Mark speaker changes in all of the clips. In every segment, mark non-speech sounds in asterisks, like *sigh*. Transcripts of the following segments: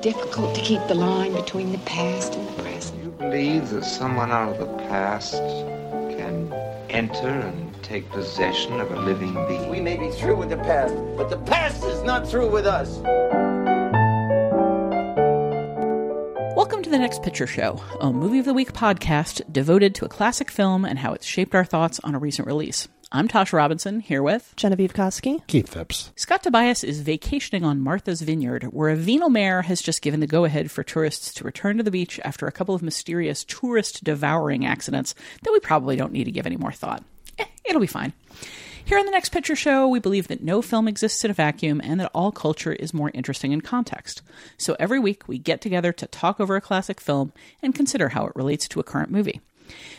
Speaker 1: difficult to keep the line between the past and the present.
Speaker 2: You believe that someone out of the past can enter and take possession of a living being?
Speaker 3: We may be through with the past, but the past is not through with us.
Speaker 4: Welcome to the Next Picture Show, a movie of the week podcast devoted to a classic film and how it's shaped our thoughts on a recent release. I'm Tasha Robinson, here with
Speaker 5: Genevieve Koski,
Speaker 6: Keith Phipps.
Speaker 4: Scott Tobias is vacationing on Martha's Vineyard, where a venal mayor has just given the go ahead for tourists to return to the beach after a couple of mysterious tourist devouring accidents that we probably don't need to give any more thought. Eh, it'll be fine. Here on the Next Picture Show, we believe that no film exists in a vacuum and that all culture is more interesting in context. So every week, we get together to talk over a classic film and consider how it relates to a current movie.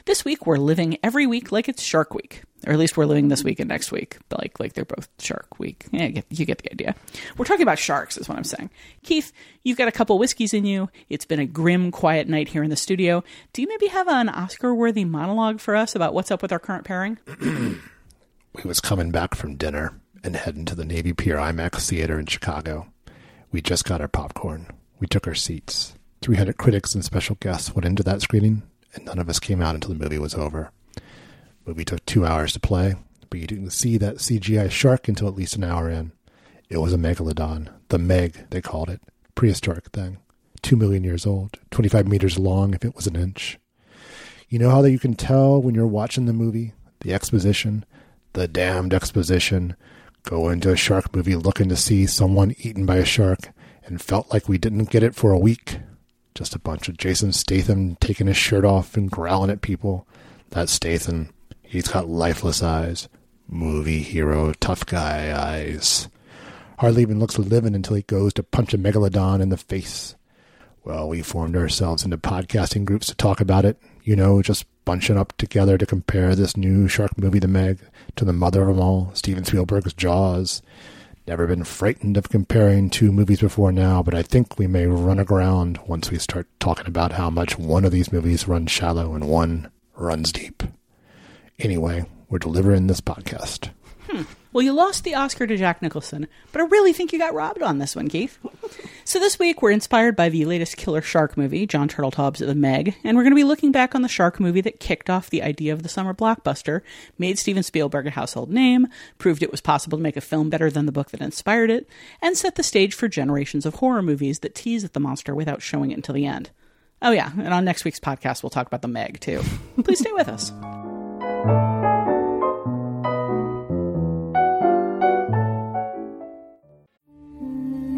Speaker 4: This week we're living every week like it's Shark Week, or at least we're living this week and next week, like like they're both Shark Week. Yeah, you get, you get the idea. We're talking about sharks, is what I'm saying. Keith, you've got a couple whiskeys in you. It's been a grim, quiet night here in the studio. Do you maybe have an Oscar-worthy monologue for us about what's up with our current pairing? *clears throat*
Speaker 6: we was coming back from dinner and heading to the Navy Pier IMAX theater in Chicago. We just got our popcorn. We took our seats. 300 critics and special guests went into that screening and none of us came out until the movie was over. The movie took two hours to play, but you didn't see that CGI shark until at least an hour in. It was a megalodon, the Meg, they called it, prehistoric thing, two million years old, 25 meters long if it was an inch. You know how that you can tell when you're watching the movie? The exposition, the damned exposition. Go into a shark movie looking to see someone eaten by a shark and felt like we didn't get it for a week. Just a bunch of Jason Statham taking his shirt off and growling at people. That Statham. He's got lifeless eyes. Movie hero, tough guy eyes. Hardly even looks living until he goes to punch a megalodon in the face. Well, we formed ourselves into podcasting groups to talk about it. You know, just bunching up together to compare this new shark movie, The Meg, to the mother of all, Steven Spielberg's Jaws. Never been frightened of comparing two movies before now, but I think we may run aground once we start talking about how much one of these movies runs shallow and one runs deep. Anyway, we're delivering this podcast.
Speaker 4: Hmm. Well, you lost the Oscar to Jack Nicholson, but I really think you got robbed on this one, Keith. so this week we're inspired by the latest killer shark movie, John Turteltaub's The Meg, and we're going to be looking back on the shark movie that kicked off the idea of the summer blockbuster, made Steven Spielberg a household name, proved it was possible to make a film better than the book that inspired it, and set the stage for generations of horror movies that tease at the monster without showing it until the end. Oh yeah, and on next week's podcast we'll talk about The Meg too. Please stay with us.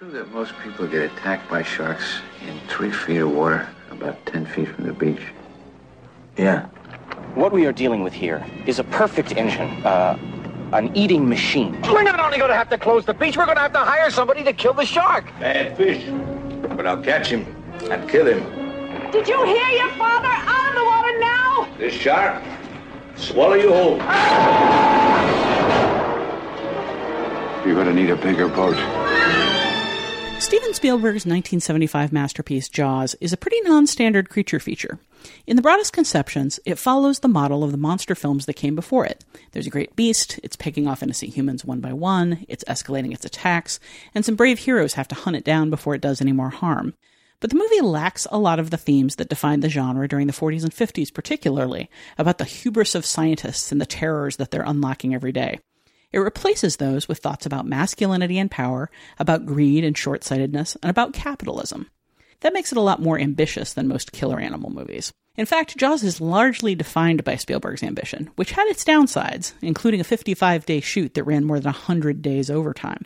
Speaker 2: true that most people get attacked by sharks in three feet of water, about 10 feet from the beach? Yeah.
Speaker 7: What we are dealing with here is a perfect engine, uh, an eating machine.
Speaker 3: We're not only going to have to close the beach, we're going to have to hire somebody to kill the shark.
Speaker 2: Bad fish. But I'll catch him and kill him.
Speaker 8: Did you hear your father? Out of the water now!
Speaker 2: This shark, swallow you whole. You're going to need a bigger boat.
Speaker 4: Steven Spielberg's 1975 masterpiece, Jaws, is a pretty non standard creature feature. In the broadest conceptions, it follows the model of the monster films that came before it. There's a great beast, it's picking off innocent humans one by one, it's escalating its attacks, and some brave heroes have to hunt it down before it does any more harm. But the movie lacks a lot of the themes that defined the genre during the 40s and 50s, particularly about the hubris of scientists and the terrors that they're unlocking every day. It replaces those with thoughts about masculinity and power, about greed and short sightedness, and about capitalism. That makes it a lot more ambitious than most killer animal movies. In fact, Jaws is largely defined by Spielberg's ambition, which had its downsides, including a 55 day shoot that ran more than 100 days overtime.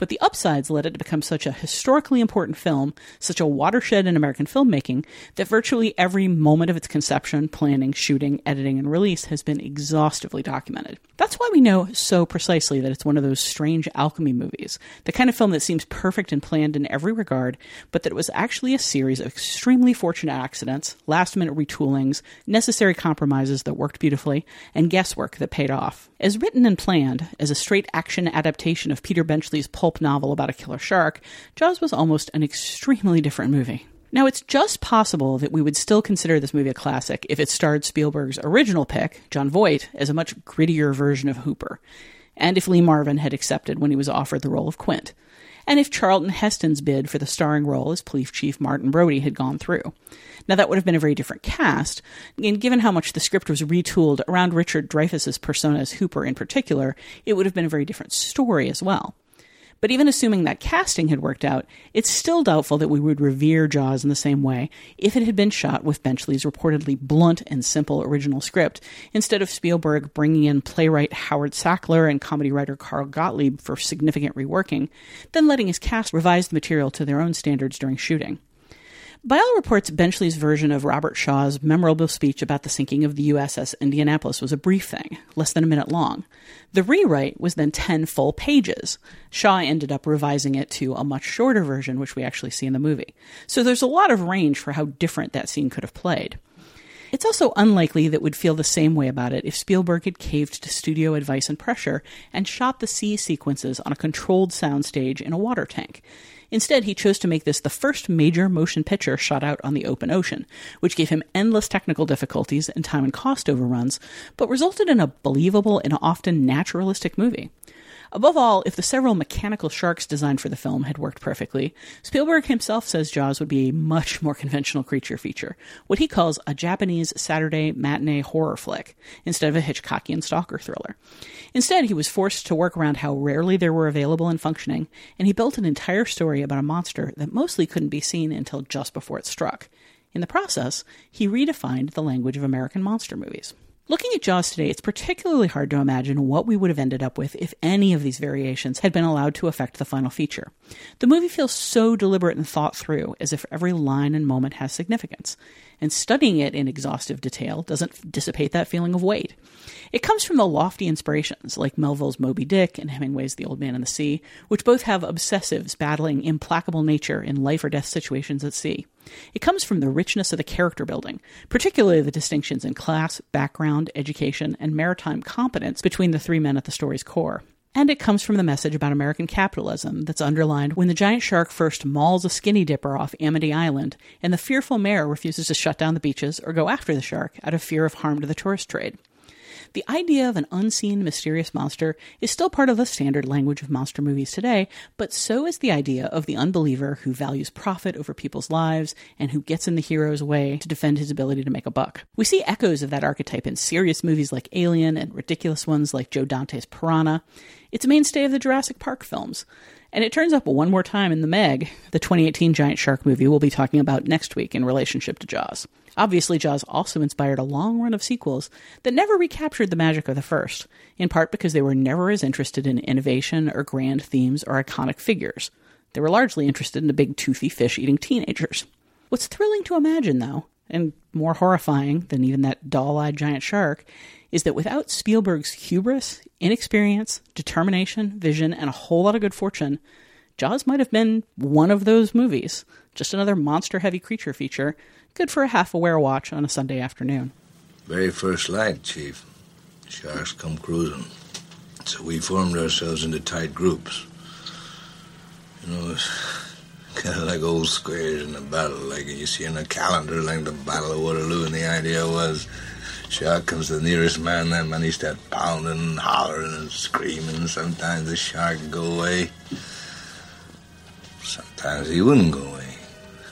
Speaker 4: But the upsides led it to become such a historically important film, such a watershed in American filmmaking, that virtually every moment of its conception, planning, shooting, editing, and release has been exhaustively documented. That's why we know so precisely that it's one of those strange alchemy movies, the kind of film that seems perfect and planned in every regard, but that it was actually a series of extremely fortunate accidents, last minute retoolings, necessary compromises that worked beautifully, and guesswork that paid off. As written and planned, as a straight action adaptation of Peter Benchley's pulp novel about a killer shark, Jaws was almost an extremely different movie. Now, it's just possible that we would still consider this movie a classic if it starred Spielberg's original pick, Jon Voight, as a much grittier version of Hooper, and if Lee Marvin had accepted when he was offered the role of Quint, and if Charlton Heston's bid for the starring role as Police Chief Martin Brody had gone through. Now, that would have been a very different cast, and given how much the script was retooled around Richard Dreyfuss's persona as Hooper in particular, it would have been a very different story as well. But even assuming that casting had worked out, it's still doubtful that we would revere Jaws in the same way if it had been shot with Benchley's reportedly blunt and simple original script, instead of Spielberg bringing in playwright Howard Sackler and comedy writer Carl Gottlieb for significant reworking, then letting his cast revise the material to their own standards during shooting. By all reports, Benchley's version of Robert Shaw's memorable speech about the sinking of the USS Indianapolis was a brief thing, less than a minute long. The rewrite was then 10 full pages. Shaw ended up revising it to a much shorter version, which we actually see in the movie. So there's a lot of range for how different that scene could have played. It's also unlikely that we'd feel the same way about it if Spielberg had caved to studio advice and pressure and shot the sea sequences on a controlled soundstage in a water tank. Instead, he chose to make this the first major motion picture shot out on the open ocean, which gave him endless technical difficulties and time and cost overruns, but resulted in a believable and often naturalistic movie. Above all, if the several mechanical sharks designed for the film had worked perfectly, Spielberg himself says Jaws would be a much more conventional creature feature, what he calls a Japanese Saturday matinee horror flick, instead of a Hitchcockian stalker thriller. Instead, he was forced to work around how rarely they were available and functioning, and he built an entire story about a monster that mostly couldn't be seen until just before it struck. In the process, he redefined the language of American monster movies. Looking at Jaws today, it's particularly hard to imagine what we would have ended up with if any of these variations had been allowed to affect the final feature. The movie feels so deliberate and thought through, as if every line and moment has significance. And studying it in exhaustive detail doesn't dissipate that feeling of weight. It comes from the lofty inspirations like Melville's Moby Dick and Hemingway's The Old Man and the Sea, which both have obsessives battling implacable nature in life or death situations at sea. It comes from the richness of the character building, particularly the distinctions in class, background, education, and maritime competence between the three men at the story's core. And it comes from the message about American capitalism that's underlined when the giant shark first mauls a skinny dipper off Amity Island, and the fearful mayor refuses to shut down the beaches or go after the shark out of fear of harm to the tourist trade. The idea of an unseen, mysterious monster is still part of the standard language of monster movies today, but so is the idea of the unbeliever who values profit over people's lives and who gets in the hero's way to defend his ability to make a buck. We see echoes of that archetype in serious movies like Alien and ridiculous ones like Joe Dante's Piranha. It's a mainstay of the Jurassic Park films. And it turns up one more time in The Meg, the 2018 giant shark movie we'll be talking about next week in relationship to Jaws. Obviously, Jaws also inspired a long run of sequels that never recaptured the magic of the first, in part because they were never as interested in innovation or grand themes or iconic figures. They were largely interested in the big toothy fish eating teenagers. What's thrilling to imagine, though, and more horrifying than even that doll eyed giant shark, is that without Spielberg's hubris, inexperience, determination, vision, and a whole lot of good fortune, Jaws might have been one of those movies. Just another monster heavy creature feature Good for a half aware watch on a Sunday afternoon.
Speaker 5: Very first light, Chief. Sharks come cruising. So we formed ourselves into tight groups. You know, *laughs* Kind of like old squares in a battle, like you see in a calendar, like the Battle of Waterloo. And the idea was, shark comes the nearest man, that man he start pounding and hollering and screaming. Sometimes the shark go away. Sometimes he wouldn't go away.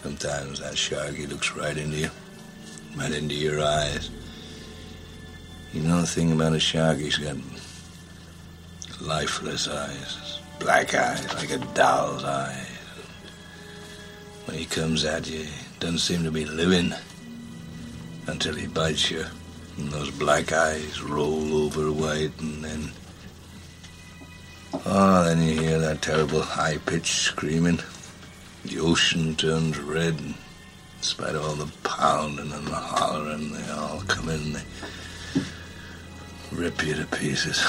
Speaker 5: Sometimes that shark, he looks right into you, right into your eyes. You know the thing about a shark, he's got lifeless eyes, black eyes, like a doll's eyes. When he comes at you, he doesn't seem to be living until he bites you. And those black eyes roll over white, and then. Oh, then you hear that terrible high pitched screaming. The ocean turns red. In spite of all the pounding and the hollering, they all come in and they rip you to pieces.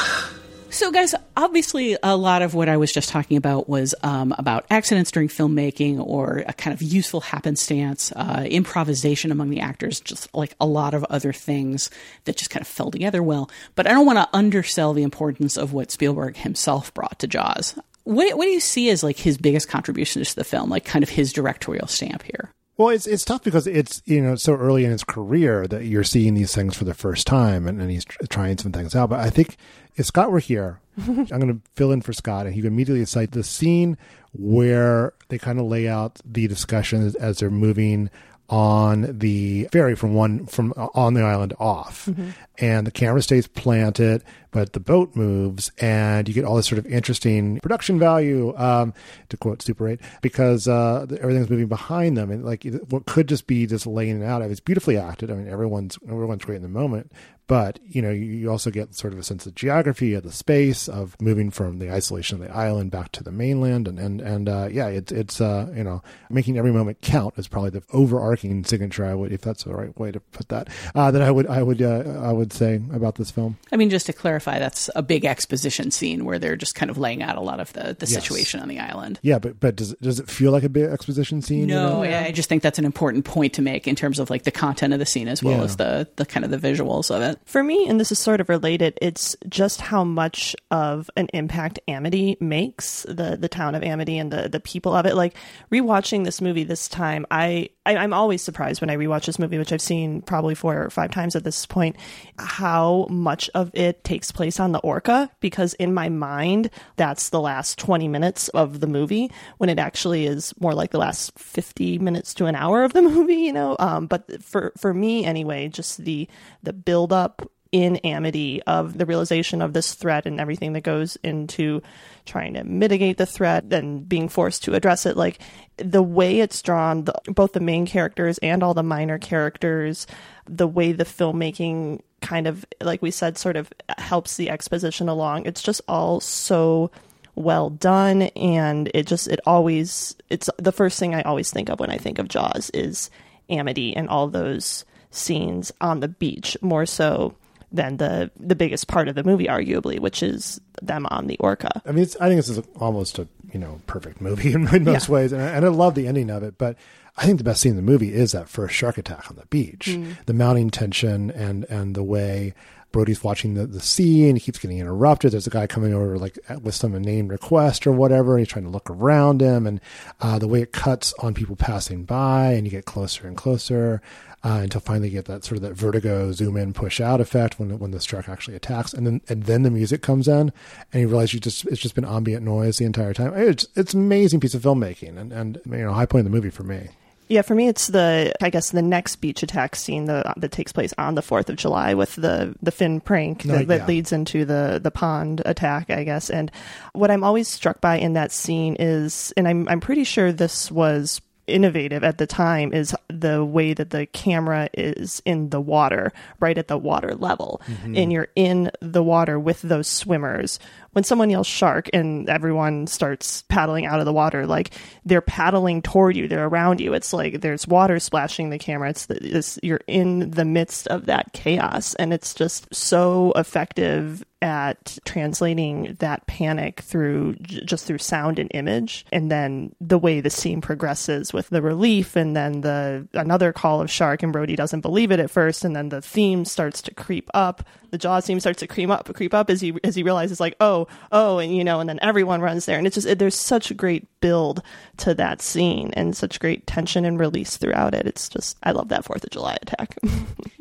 Speaker 4: So, guys, obviously, a lot of what I was just talking about was um, about accidents during filmmaking or a kind of useful happenstance, uh, improvisation among the actors, just like a lot of other things that just kind of fell together well. But I don't want to undersell the importance of what Spielberg himself brought to Jaws. What, what do you see as like his biggest contributions to the film, like kind of his directorial stamp here?
Speaker 6: Well, it's it's tough because it's you know so early in his career that you're seeing these things for the first time, and, and he's trying some things out. But I think if Scott were here, *laughs* I'm going to fill in for Scott, and he could immediately cite the scene where they kind of lay out the discussions as they're moving on the ferry from one from on the island off. Mm-hmm. and the camera stays planted but the boat moves and you get all this sort of interesting production value um, to quote super 8 because uh, everything's moving behind them. And like what could just be just laying it out. It's beautifully acted. I mean everyone's everyone's great in the moment but you know you also get sort of a sense of geography of the space of moving from the isolation of the island back to the mainland and and and uh, yeah it's it's uh, you know making every moment count is probably the overarching signature I would if that's the right way to put that uh, that I would I would uh, I would say about this film.
Speaker 4: I mean, just to clarify, that's a big exposition scene where they're just kind of laying out a lot of the the yes. situation on the island.
Speaker 6: Yeah, but but does does it feel like a big exposition scene?
Speaker 4: No, you know? I just think that's an important point to make in terms of like the content of the scene as well yeah. as the the kind of the visuals of it.
Speaker 9: For me, and this is sort of related, it's just how much of an impact Amity makes, the the town of Amity and the the people of it. Like rewatching this movie this time, I, I I'm always surprised when I rewatch this movie, which I've seen probably four or five times at this point, how much of it takes place on the Orca. Because in my mind, that's the last 20 minutes of the movie, when it actually is more like the last 50 minutes to an hour of the *laughs* movie. You know, um, but for for me anyway, just the the build up in Amity of the realization of this threat and everything that goes into trying to mitigate the threat and being forced to address it. Like the way it's drawn, the, both the main characters and all the minor characters, the way the filmmaking kind of, like we said, sort of helps the exposition along. It's just all so well done and it just it always it's the first thing I always think of when I think of Jaws is Amity and all those scenes on the beach more so than the the biggest part of the movie, arguably, which is them on the orca.
Speaker 6: I mean, I think this is almost a you know perfect movie in, in most yeah. ways, and I, and I love the ending of it. But I think the best scene in the movie is that first shark attack on the beach, mm. the mounting tension and and the way. Brody's watching the, the sea and he keeps getting interrupted. There's a guy coming over like with some name request or whatever. And he's trying to look around him and uh, the way it cuts on people passing by and you get closer and closer uh, until finally you get that sort of that vertigo zoom in push out effect when when the shark actually attacks, and then and then the music comes in, and you realize you just it's just been ambient noise the entire time. It's it's amazing piece of filmmaking, and and you know high point of the movie for me.
Speaker 9: Yeah, for me, it's the I guess the next beach attack scene the, that takes place on the Fourth of July with the the fin prank that, that yeah. leads into the the pond attack, I guess. And what I'm always struck by in that scene is, and I'm I'm pretty sure this was innovative at the time is the way that the camera is in the water, right at the water level. Mm-hmm. And you're in the water with those swimmers. When someone yells shark and everyone starts paddling out of the water, like they're paddling toward you, they're around you. It's like there's water splashing the camera. It's, it's you're in the midst of that chaos. And it's just so effective at translating that panic through just through sound and image and then the way the scene progresses with the relief and then the another call of shark and Brody doesn't believe it at first and then the theme starts to creep up the jaws theme starts to creep up creep up as he as he realizes like oh oh, and you know, and then everyone runs there, and it's just it, there's such a great build to that scene and such great tension and release throughout it. It's just I love that Fourth of July attack. *laughs*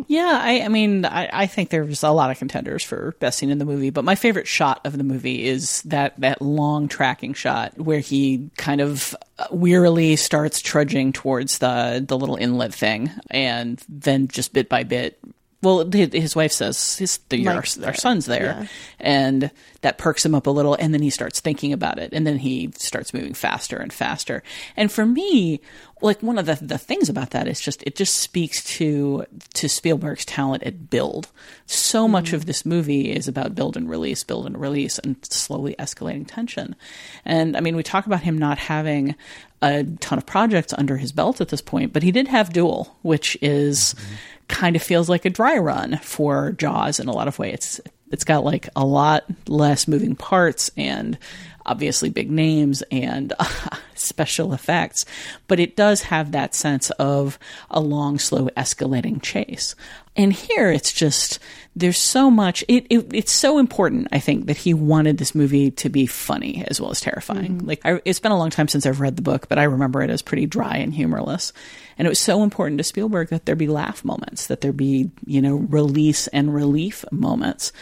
Speaker 4: Yeah, I, I mean, I, I think there's a lot of contenders for best scene in the movie, but my favorite shot of the movie is that that long tracking shot where he kind of wearily starts trudging towards the the little inlet thing, and then just bit by bit well, his wife says his the, our, our, son's there, yeah. and that perks him up a little, and then he starts thinking about it, and then he starts moving faster and faster. And for me, like one of the the things about that is just it just speaks to to Spielberg's talent at build. So mm-hmm. much of this movie is about build and release, build and release, and slowly escalating tension. And I mean, we talk about him not having a ton of projects under his belt at this point, but he did have Duel, which is. Mm-hmm kind of feels like a dry run for Jaws in a lot of ways. It's it's got like a lot less moving parts and obviously big names and *laughs* special effects, but it does have that sense of a long, slow, escalating chase. And here it's just there's so much. It, it, it's so important, I think, that he wanted this movie to be funny as well as terrifying. Mm-hmm. Like I, it's been a long time since I've read the book, but I remember it as pretty dry and humorless. And it was so important to Spielberg that there be laugh moments, that there be you know release and relief moments,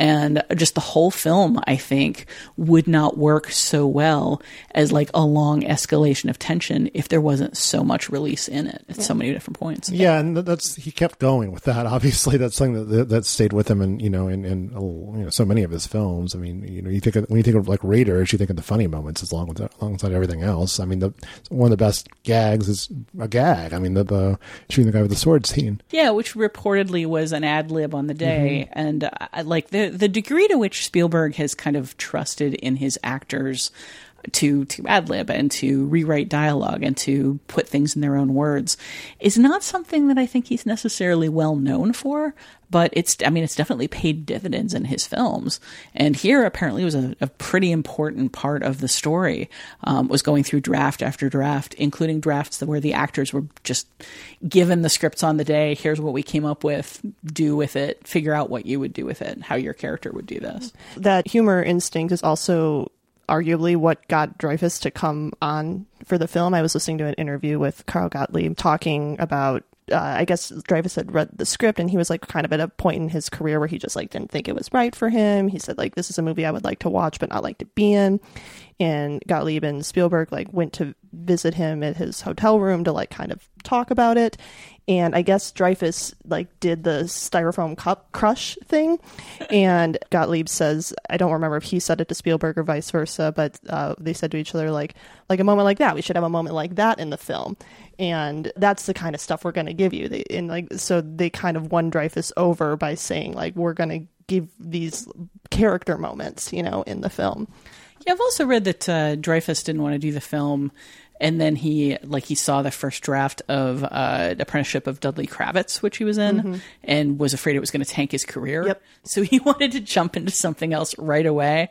Speaker 4: and just the whole film i think would not work so well as like a long escalation of tension if there wasn't so much release in it. At yeah. so many different points.
Speaker 6: Yeah and that's he kept going with that. *laughs* Obviously that's something that that stayed with him and you know in, in you know so many of his films. I mean you know you think of, when you think of like raiders you think of the funny moments as long with alongside everything else. I mean the one of the best gags is a gag. I mean the, the shooting the guy with the sword scene.
Speaker 4: Yeah which reportedly was an ad lib on the day. Mm-hmm. and uh, like the the degree to which Spielberg has kind of trusted in his actors to to ad lib and to rewrite dialogue and to put things in their own words is not something that I think he's necessarily well known for. But it's I mean it's definitely paid dividends in his films, and here apparently was a, a pretty important part of the story. Um, was going through draft after draft, including drafts where the actors were just given the scripts on the day. Here's what we came up with. Do with it. Figure out what you would do with it. How your character would do this.
Speaker 9: That humor instinct is also arguably what got Dreyfuss to come on for the film. I was listening to an interview with Carl Gottlieb talking about uh, I guess Dreyfuss had read the script and he was like kind of at a point in his career where he just like didn't think it was right for him. He said like this is a movie I would like to watch but not like to be in. And Gottlieb and Spielberg like went to visit him at his hotel room to like kind of talk about it and I guess Dreyfuss like did the styrofoam cup crush thing, *laughs* and Gottlieb says I don't remember if he said it to Spielberg or vice versa, but uh, they said to each other like like a moment like that we should have a moment like that in the film, and that's the kind of stuff we're going to give you. They, and like so they kind of won Dreyfuss over by saying like we're going to give these character moments, you know, in the film.
Speaker 4: Yeah, I've also read that uh, Dreyfuss didn't want to do the film and then he like he saw the first draft of uh, Apprenticeship of Duddy Kravitz, which he was in, mm-hmm. and was afraid it was going to tank his career.
Speaker 9: Yep.
Speaker 4: So he *laughs* wanted to jump into something else right away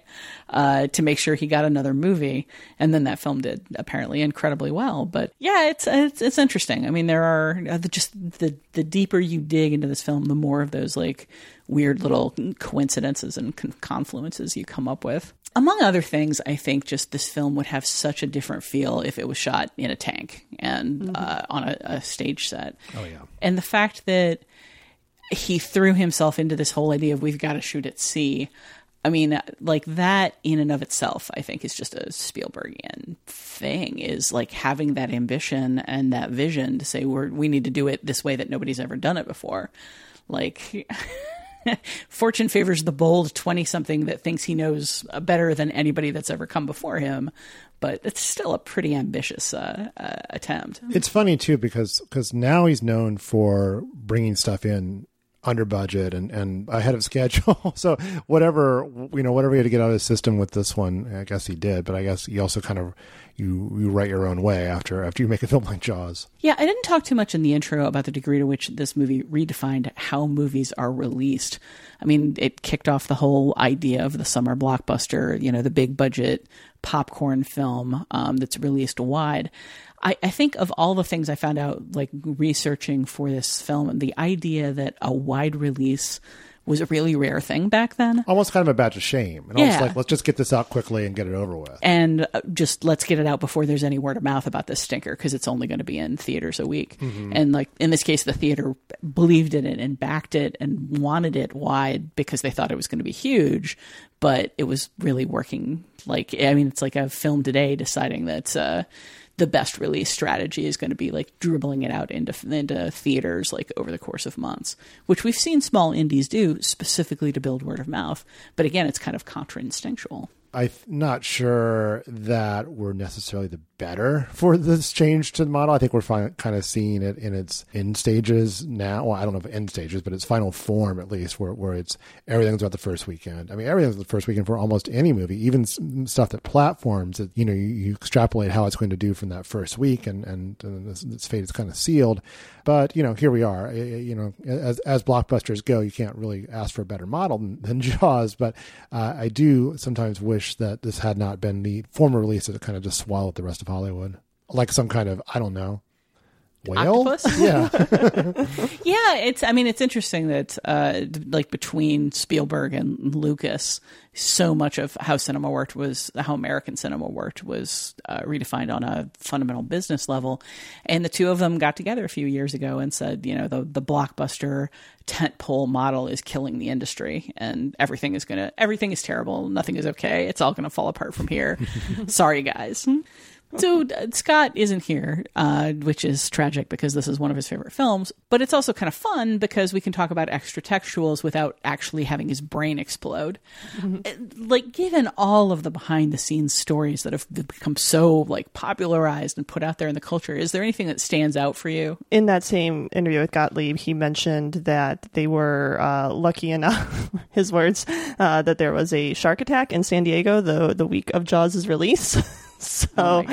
Speaker 4: uh, to make sure he got another movie, and then that film did apparently incredibly well. But yeah, it's it's, it's interesting. I mean, there are uh, just the the deeper you dig into this film, the more of those like weird little coincidences and confluences you come up with among other things, I think just this film would have such a different feel if it was shot in a tank and mm-hmm. uh, on a, a, stage set.
Speaker 6: Oh yeah,
Speaker 4: and the fact that he threw himself into this whole idea of we've got to shoot at sea. I mean, like that in and of itself, I think is just a Spielbergian thing. Is like having that ambition and that vision to say we're we need to do it this way that nobody's ever done it before. Like. *laughs* *laughs* Fortune favors the bold 20 something that thinks he knows better than anybody that's ever come before him. But it's still a pretty ambitious uh, uh, attempt.
Speaker 6: It's funny too because because now he's known for bringing stuff in under budget and, and ahead of schedule. *laughs* so whatever you know, whatever he had to get out of the system with this one, I guess he did. But I guess he also kind of you you write your own way after after you make a film like Jaws.
Speaker 4: Yeah, I didn't talk too much in the intro about the degree to which this movie redefined how movies are released. I mean, it kicked off the whole idea of the summer blockbuster, you know, the big budget popcorn film um, that's released wide. I, I think of all the things I found out, like researching for this film, the idea that a wide release was a really rare thing back then.
Speaker 6: Almost kind of a badge of shame. And
Speaker 4: Yeah.
Speaker 6: almost like, let's just get this out quickly and get it over with.
Speaker 4: And uh, just let's get it out before there's any word of mouth about this stinker because it's only going to be in theaters a week.
Speaker 6: Mhm.
Speaker 4: And like in this case, the theater believed in it and backed it and wanted it wide because they thought it was going to be huge. But it was really working. Like I mean, it's like a film today deciding that uh, the best release strategy is going to be like dribbling it out into into theaters like over the course of months, which we've seen small indies do specifically to build word of mouth. But again, it's kind of contra-instinctual.
Speaker 6: I'm not sure that we're necessarily the better for this change to the model. I think we're kind of seeing it in its end stages now. Well, I don't know if end stages, but its final form at least, where, where it's everything's about the first weekend. I mean, everything's the first weekend for almost any movie, even stuff that platforms that, you know, you, you extrapolate how it's going to do from that first week and, and, and its, its fate is kind of sealed. But, you know, here we are. Eh, eh, You know, as, as blockbusters go, you can't really ask for a better model than, than *laughs* Jaws. But uh, I do sometimes wish that this had not been the former release that kind of just swallowed the rest of Hollywood. Like some kind of, I don't know, whale?
Speaker 4: Octopus? *laughs*
Speaker 6: Yeah. *laughs*
Speaker 4: yeah, it's. I mean, it's interesting that uh, like between Spielberg and Lucas, so much of how cinema worked was how American cinema worked was uh, redefined on a fundamental business level, and the two of them got together a few years ago and said, you know, the the blockbuster tentpole model is killing the industry, and everything is gonna everything is terrible, nothing is okay, it's all gonna fall apart from here. *laughs* Sorry, guys. So uh, Scott isn't here, uh, which is tragic because this is one of his favorite films. But it's also kind of fun because we can talk about extra textuals without actually having his brain explode. Uh, Like, given all of the behind the scenes stories that have become so like popularized and put out there in the culture, is there anything that stands out for you?
Speaker 9: in that same interview with Gottlieb, he mentioned that they were uh, lucky enough, *laughs* his words, uh, that there was a shark attack in San Diego the the week of Jaws' release. *laughs* *laughs* so,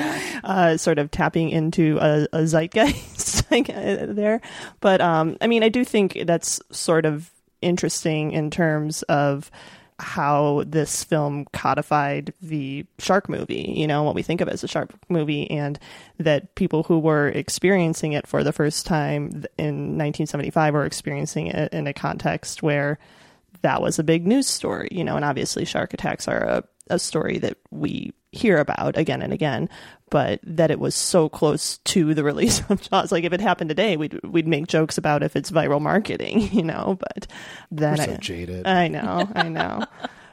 Speaker 9: uh, sort of tapping into a, a zeitgeist *laughs* there. But um, I mean, I do think that's sort of interesting in terms of how this film codified the shark movie, you know, what we think of as a shark movie, and that people who were experiencing it for the first time in 1975 were experiencing it in a context where that was a big news story, you know, and obviously shark attacks are a, a story that we hear about again and again, but that it was so close to the *laughs* release of Jaws. Like if it happened today, we'd we'd make jokes about if it's viral marketing, *laughs* you know. But then
Speaker 6: We're so
Speaker 9: I,
Speaker 6: jaded.
Speaker 9: I know, I know.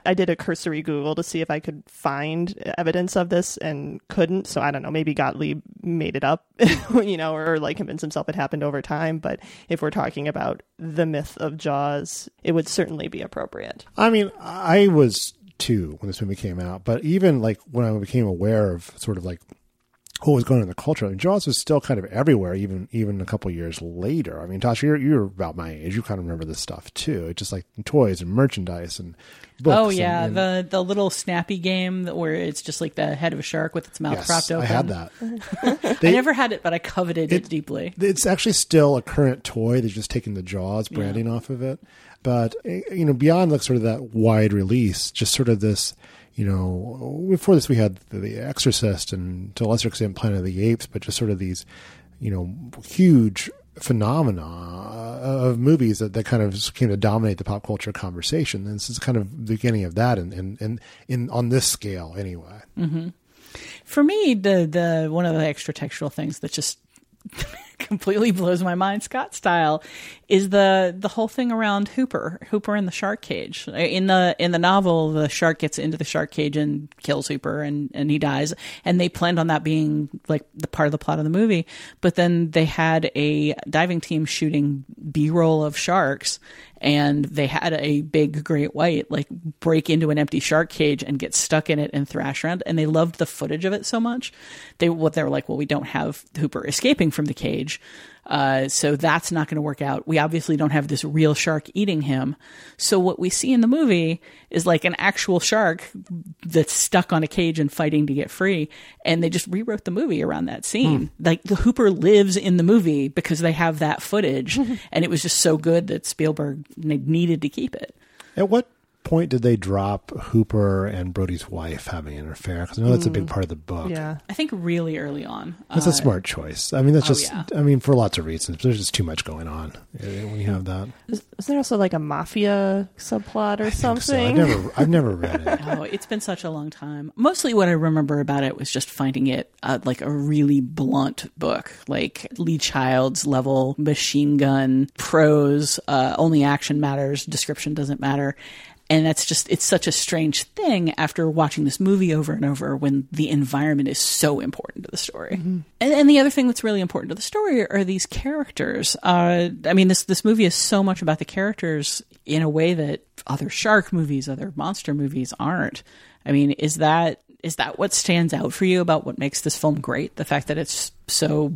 Speaker 9: I did a cursory Google to see if I could find evidence of this and couldn't. So I don't know. Maybe Gottlieb made it up, *laughs* you know, or like convinced himself it happened over time. But if we're talking about the myth of Jaws, it would certainly be appropriate.
Speaker 6: I mean, I was two when this movie came out, but even like when I became aware of sort of like what was going on in the culture, I mean, Jaws was still kind of everywhere, even even a couple years later. I mean, Tasha, you're you're about my age. You kind of remember this stuff too. It's just like toys and merchandise and books.
Speaker 4: oh yeah,
Speaker 6: and-
Speaker 4: the the little snappy game where it's just like the head of a shark with its mouth
Speaker 6: Yes,
Speaker 4: propped open.
Speaker 6: I had that. *laughs*
Speaker 4: I
Speaker 6: They-
Speaker 4: never had it, but I coveted it, deeply.
Speaker 6: It's actually still a current toy. They're just taking the Jaws branding off of it. But eh, you know, beyond like sort of that wide release, just sort of this, you know, before this we had The Exorcist and to a lesser extent Planet of the Apes, but just sort of these, you know, huge phenomena of movies that, that kind of came to dominate the pop culture conversation. And this is kind of the beginning of that, and and and in on this scale anyway.
Speaker 4: hmm For me, the the one of the extra textual things that just *laughs* completely blows my mind, Scott style, is the the whole thing around Hooper, Hooper in the shark cage. In the in the novel, the shark gets into the shark cage and kills Hooper, and and he dies. And they planned on that being like the part of the plot of the movie, but then they had a diving team shooting B roll of sharks. And they had a big great white like break into an empty shark cage and get stuck in it and thrash around. And they loved the footage of it so much. They what they were like, well, we don't have Hooper escaping from the cage, uh, so that's not going to work out. We obviously don't have this real shark eating him. So what we see in the movie is like an actual shark that's stuck on a cage and fighting to get free. And they just rewrote the movie around that scene. Like the Hooper lives in the movie because they have that footage, *laughs* and it was just so good that Spielberg needed to keep it.
Speaker 6: At what point did they drop Hooper and Brody's wife having an affair? Because I know that's a big
Speaker 9: Mm.
Speaker 6: part of the book.
Speaker 9: Yeah.
Speaker 4: I think really early on.
Speaker 6: That's
Speaker 4: Uh,
Speaker 6: a smart choice. I mean, that's
Speaker 4: oh,
Speaker 6: just,
Speaker 4: yeah.
Speaker 6: I mean, for lots of reasons. There's just too much going on uh, when you have that.
Speaker 9: Is, is there also like a mafia subplot or
Speaker 6: So
Speaker 9: something?
Speaker 6: I've never, I've never read it. *laughs*
Speaker 4: Oh, it's been such a long time. Mostly what I remember about it was just finding it uh, like a really blunt book, like Lee Child's level machine gun prose, uh, only action matters, description doesn't matter. And that's just, it's such a strange thing after watching this movie over and over when the environment is so important to the story. And, and the other thing that's really important to the story are these characters. Uh, I mean, this, this movie is so much about the characters in a way that other shark movies, other monster movies aren't. I mean, is that is that what stands out for you about what makes this film great? The fact that it's so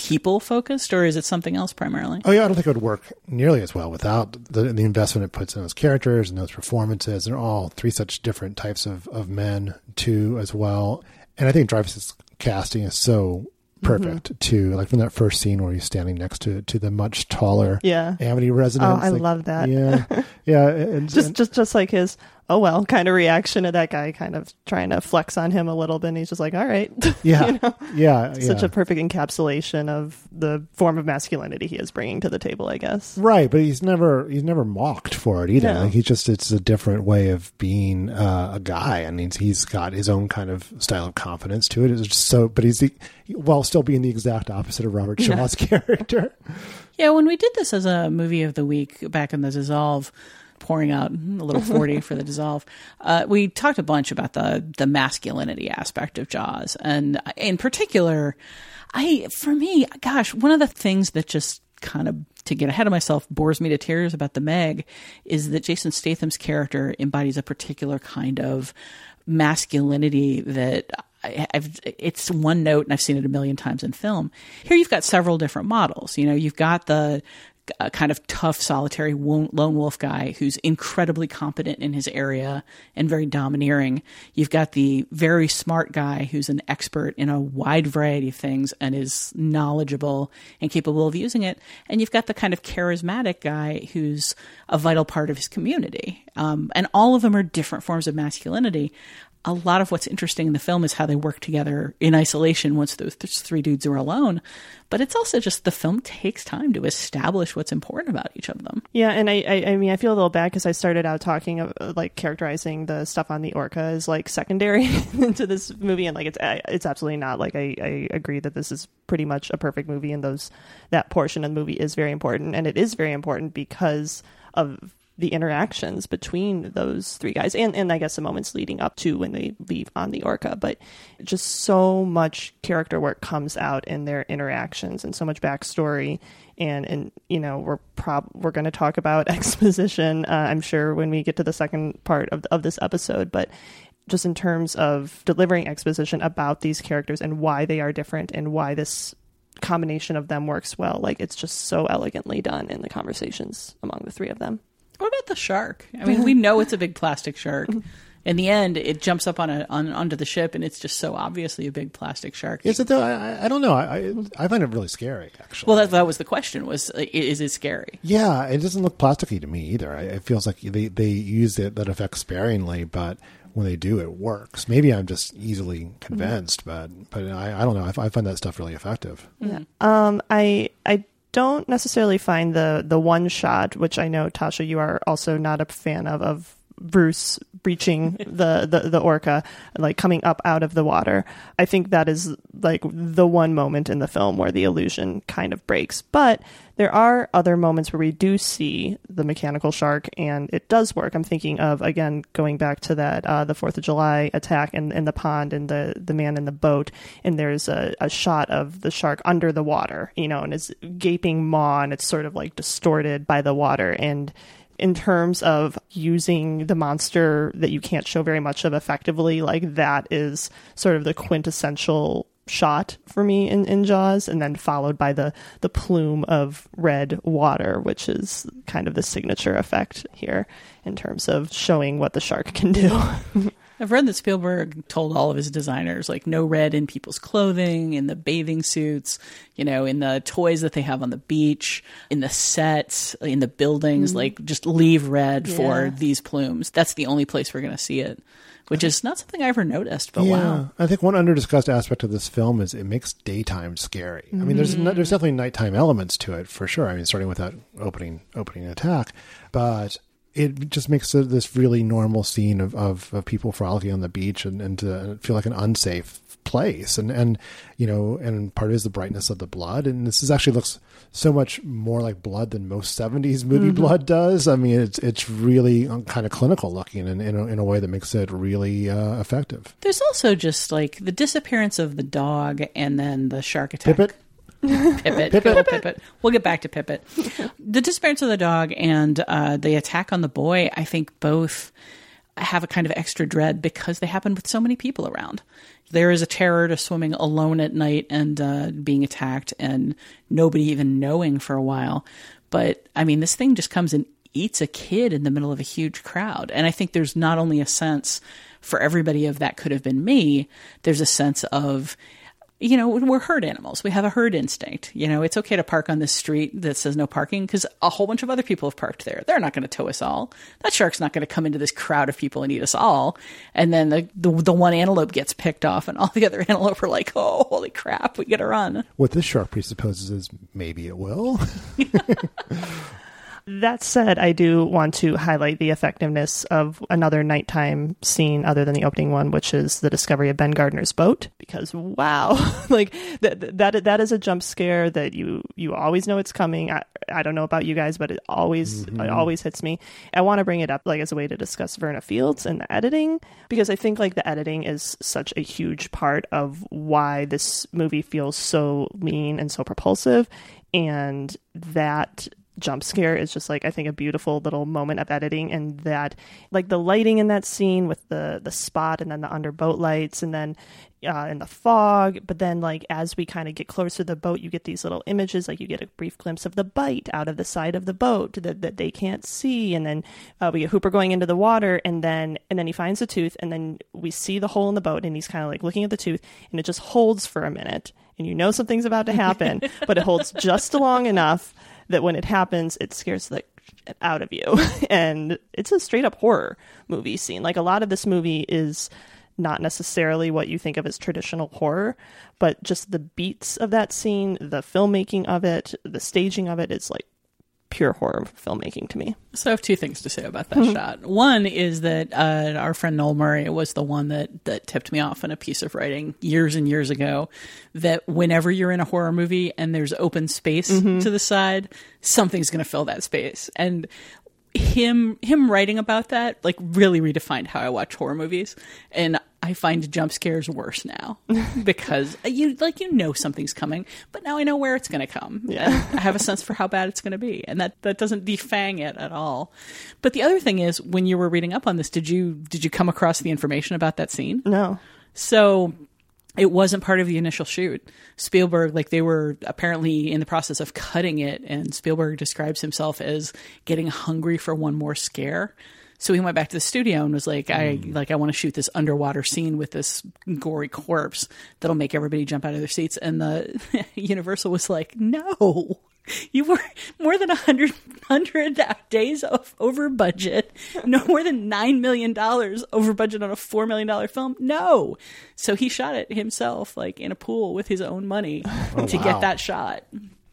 Speaker 4: people focused, or is it something else primarily?
Speaker 6: Oh yeah, I don't think it would work nearly as well without the, the investment it puts in those characters and those performances. They're all three such different types of, of men too, as well. And I think Dreyfuss's casting is so mm-hmm. perfect too. Like from that first scene where he's standing next to to the much taller
Speaker 9: Yeah.
Speaker 6: Amity resident.
Speaker 9: Oh, I
Speaker 6: Like,
Speaker 9: love that.
Speaker 6: Yeah, *laughs* yeah. And,
Speaker 9: just
Speaker 6: and-
Speaker 9: just just like his oh well kind of reaction to that guy kind of trying to flex on him a little bit and he's just like all right *laughs*
Speaker 6: yeah,
Speaker 9: you know?
Speaker 6: yeah,
Speaker 9: such
Speaker 6: yeah.
Speaker 9: a perfect encapsulation of the form of masculinity he is bringing to the table i guess
Speaker 6: Right, but he's never he's never mocked for it either.
Speaker 9: No.
Speaker 6: Like he's just it's a different way of being uh, a guy. I mean, he's got his own kind of style of confidence to it. It's just so, but he's the while still being the exact opposite of Robert *laughs*
Speaker 4: Yeah.
Speaker 6: Shaw's character.
Speaker 4: Yeah, when we did this as a movie of the week back in the Dissolve, pouring out a little forty for the Dissolve, uh, we talked a bunch about the the masculinity aspect of Jaws, and in particular, I for me, gosh, one of the things that just kind of to get ahead of myself bores me to tears about the Meg is that Jason Statham's character embodies a particular kind of masculinity that I, I've it's one note and I've seen it a million times in film. Here you've got several different models. You know, you've got the uh, kind of tough, solitary lone wolf guy who's incredibly competent in his area and very domineering. You've got the very smart guy who's an expert in a wide variety of things and is knowledgeable and capable of using it. And you've got the kind of charismatic guy who's a vital part of his community. Um, and all of them are different forms of masculinity a lot of what's interesting in the film is how they work together in isolation once those th- three dudes are alone. But it's also just the film takes time to establish what's important about each of them.
Speaker 9: yeah and i i, I mean i feel a little bad because i started out talking of uh, like characterizing the stuff on the orca as like secondary *laughs* to this movie and like it's it's absolutely not like I, I agree that this is pretty much a perfect movie and those that portion of the movie is very important and it is very important because of the interactions between those three guys and, and I guess the moments leading up to when they leave on the Orca. But just so much character work comes out in their interactions and so much backstory. And, and you know, we're prob we're going to talk about *laughs* exposition, uh, I'm sure, when we get to the second part of, of this episode. But just in terms of delivering exposition about these characters and why they are different and why this combination of them works well, like it's just so elegantly done in the conversations among the three of them.
Speaker 4: What about the shark? I mean, we *laughs* know it's a big plastic shark. In the end, it jumps up on a on onto the ship, and it's just so obviously a big plastic shark.
Speaker 6: Is it though? I, I- I don't know. I, I I find it really scary. Actually.
Speaker 4: Well, that, that was the question: was uh, is it scary?
Speaker 6: Yeah, it doesn't look plasticky to me either. I, it feels like they they use it that effect sparingly, but when they do, it works. Maybe I'm just easily convinced, but but I, I don't know. I, f- I find that stuff really effective.
Speaker 9: Yeah. Um, I I don't necessarily find the the one shot, which I know Tasha, you are also not a fan of, of Bruce breaching *laughs* the, the the orca, like coming up out of the water. I think that is like the one moment in the film where the illusion kind of breaks. But there are other moments where we do see the mechanical shark, and it does work. I'm thinking of again going back to that uh, the Fourth of July attack in, in the pond and the the man in the boat, and there's a, a shot of the shark under the water, you know, and it's gaping maw, and it's sort of like distorted by the water, and in terms of using the monster that you can't show very much of effectively, like that is sort of the quintessential shot for me in, in Jaws, and then followed by the the plume of red water, which is kind of the signature effect here in terms of showing what the shark can do. *laughs*
Speaker 4: I've read that Spielberg told all of his designers like no red in people's clothing, in the bathing suits, you know, in the toys that they have on the beach, in the sets, in the buildings,
Speaker 9: Mhm.
Speaker 4: like just leave red for these plumes. That's the only place we're going to see it, which is not something I ever noticed, but wow.
Speaker 6: I think one underdiscussed aspect of this film is it makes daytime scary. I mean, there's
Speaker 4: Mhm.
Speaker 6: there's definitely nighttime elements to it for sure. I mean, starting with that opening opening attack, but it just makes this really normal scene of, of, of people frolicking on the beach and, and to feel like an unsafe place. And, and, you know, and part is the brightness of the blood. And this is actually looks so much more like blood than most 70s movie
Speaker 4: Mhm.
Speaker 6: blood does. I mean, it's, it's really kind of clinical looking in, in, a, in a way that makes it really uh, effective.
Speaker 4: There's also just like the disappearance of the dog and then the shark attack. Pipit? *laughs*
Speaker 6: Pipit,
Speaker 4: Pipit. old Pipit. We'll get back to Pipit. the disappearance of the dog and uh, the attack on the boy, I think both have a kind of extra dread because they happen with so many people around. There is a terror to swimming alone at night and uh, being attacked and nobody even knowing for a while. But I mean, this thing just comes and eats a kid in the middle of a huge crowd. And I think there's not only a sense for everybody of that could have been me, there's a sense of you know, we're herd animals. We have a herd instinct. You know, it's okay to park on this street that says no parking because a whole bunch of other people have parked there. They're not going to tow us all. That shark's not going to come into this crowd of people and eat us all. And then the, the the one antelope gets picked off, and all the other *laughs* antelope are like, "Oh, holy crap, we got to run."
Speaker 6: What this shark presupposes is maybe it will. *laughs*
Speaker 9: That said, I do want to highlight the effectiveness of another nighttime scene other than the opening one, which is the discovery of Ben Gardner's boat. Because wow, *laughs* like that that that is a jump scare that you you always know it's coming. I, I don't know about you guys, but it always
Speaker 6: Mm-hmm.
Speaker 9: it always hits me. I want to bring it up like as a way to discuss Verna Fields and the editing because I think like the editing is such a huge part of why this movie feels so lean and so propulsive, and that jump scare is just like I think a beautiful little moment of editing and that like the lighting in that scene with the the spot and then the underboat lights and then uh, in the fog. But then like as we kind of get closer to the boat you get these little images like you get a brief glimpse of the bite out of the side of the boat that, that they can't see. And then uh, we get Hooper going into the water and then and then he finds the tooth and then we see the hole in the boat and he's kind of like looking at the tooth and it just holds for a minute. And you know something's about to happen *laughs* but it holds just long enough that when it happens, it scares the out of you. *laughs* and it's a straight up horror movie scene. Like a lot of this movie is not necessarily what you think of as traditional horror, but just the beats of that scene, the filmmaking of it, the staging of it is like pure horror filmmaking to me.
Speaker 4: So I have two things to say about that
Speaker 9: Mhm.
Speaker 4: shot. One is that uh, our friend Noel Murray was the one that that tipped me off in a piece of writing years and years ago. That whenever you're in a horror movie and there's open space
Speaker 9: Mhm.
Speaker 4: to the side, something's going to fill that space. And him him writing about that like really redefined how I watch horror movies. And I find jump scares worse now *laughs* because you like you know something's coming, but now I know where it's going to come.
Speaker 9: Yeah.
Speaker 4: I have a sense for how bad it's going to be, and that that doesn't defang it at all. But the other thing is, when you were reading up on this, did you did you come across the information about that scene?
Speaker 9: No.
Speaker 4: So it wasn't part of the initial shoot. Spielberg, like they were apparently in the process of cutting it, and Spielberg describes himself as getting hungry for one more scare. So he went back to the studio and was like, I like I want to shoot this underwater scene with this gory corpse that'll make everybody jump out of their seats. And the *laughs* Universal was like, No. You were more than a hundred hundred days of over budget. No more than nine million dollars over budget on a four million dollar film. No, so he shot it himself, like in a pool with his own money *laughs*
Speaker 6: Oh,
Speaker 4: to
Speaker 6: wow.
Speaker 4: get that shot.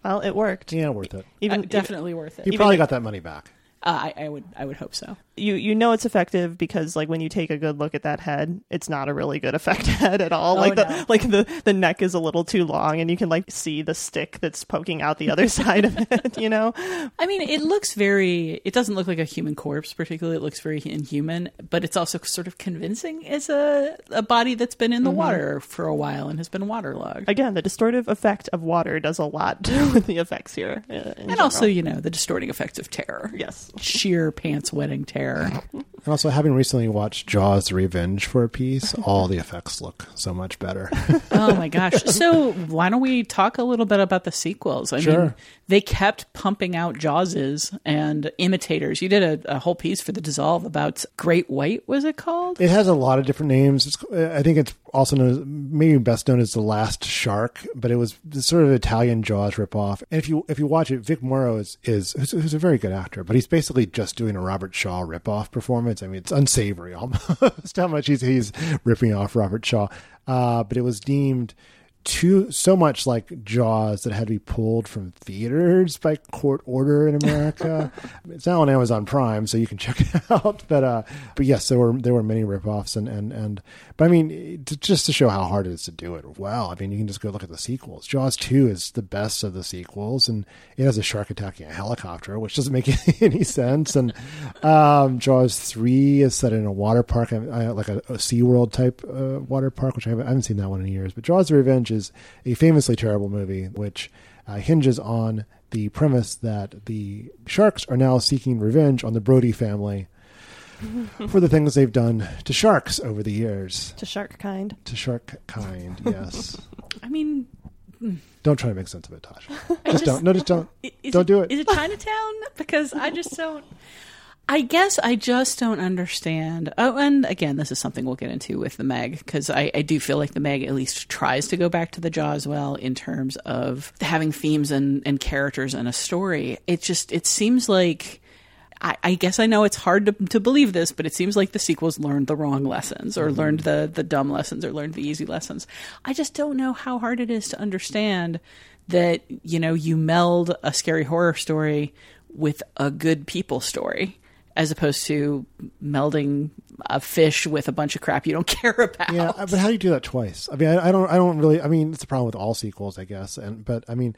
Speaker 9: Well, it worked.
Speaker 6: Yeah, worth it.
Speaker 4: Even definitely worth it.
Speaker 6: You probably
Speaker 4: if-
Speaker 6: got that money back.
Speaker 4: Uh, I, I would I would hope so.
Speaker 9: You you know it's effective because like when you take a good look at that head, it's not a really good effect *laughs* head at all.
Speaker 4: Oh,
Speaker 9: like the
Speaker 4: no.
Speaker 9: like the the neck is a little too long and you can like see the stick that's poking out the other *laughs* side of it, *laughs* you know?
Speaker 4: I mean, it looks very. It doesn't look like a human corpse, particularly. It looks very inhuman, but it's also sort of convincing as a a body that's been in the
Speaker 9: Mhm.
Speaker 4: water for a while and has been waterlogged.
Speaker 9: Again, the distortive effect of water does a lot with the effects here. uh,
Speaker 4: and also, you know, the distorting effects of terror.
Speaker 9: Yes.
Speaker 4: Sheer pants wetting terror. *laughs*
Speaker 6: And also, having recently watched Jaws: Revenge for a piece, all the effects look so much better. *laughs*
Speaker 4: oh my gosh! So why don't we talk a little bit about the sequels? I
Speaker 6: Sure.
Speaker 4: mean, they kept pumping out Jawses and imitators. You did a, a whole piece for the Dissolve about Great White. Was it called?
Speaker 6: It has a lot of different names. It's, I think it's also known as, maybe best known as the Last Shark, but it was the sort of Italian Jaws ripoff. And if you if you watch it, Vic Morrow is is who's, who's a very good actor, but he's basically just doing a Robert Shaw ripoff performance. I mean, it's unsavory *laughs* almost how much he's he's ripping off Robert Shaw. Uh, but it was deemed too so much like Jaws that had to be pulled from theaters by court order in America. *laughs* it's now on Amazon Prime, so you can check it *laughs* out. But uh, but yes, there were there were many ripoffs and and and. But I mean, to, just to show how hard it is to do it well, I mean, you can just go look at the sequels. Jaws two is the best of the sequels, and it has a shark attacking a helicopter, which doesn't make *laughs* any sense. And um, Jaws three is set in a water park, like a, a SeaWorld type uh, water park, which I haven't, I haven't seen that one in years. But Jaws: The Revenge is a famously terrible movie, which uh, hinges on the premise that the sharks are now seeking revenge on the Brody family *laughs* for the things they've done to sharks over the years.
Speaker 9: To shark kind.
Speaker 6: To shark kind, yes. *laughs*
Speaker 4: I mean,
Speaker 6: don't try to make sense of it, Tasha. Just,
Speaker 4: just-
Speaker 6: don't. No, just *laughs* don't.
Speaker 4: Is
Speaker 6: don't do it.
Speaker 4: Is it Chinatown? Because I just don't. I guess I just don't understand. Oh, and again, this is something we'll get into with the Meg because I, I do feel like the Meg at least tries to go back to the Jaws well in terms of having themes and, and characters and a story. It just it seems like. I, I guess I know it's hard to, to believe this, but it seems like the sequels learned the wrong lessons or mm-hmm. learned the, the dumb lessons or learned the easy lessons. I just don't know how hard it is to understand that, you know, you meld a scary horror story with a good people story as opposed to melding a fish with a bunch of crap you don't *laughs* care about.
Speaker 6: Yeah, uh, but how do you do that twice? I mean, I, I don't. I don't really. I mean, it's a problem with all sequels, I guess. And but I mean,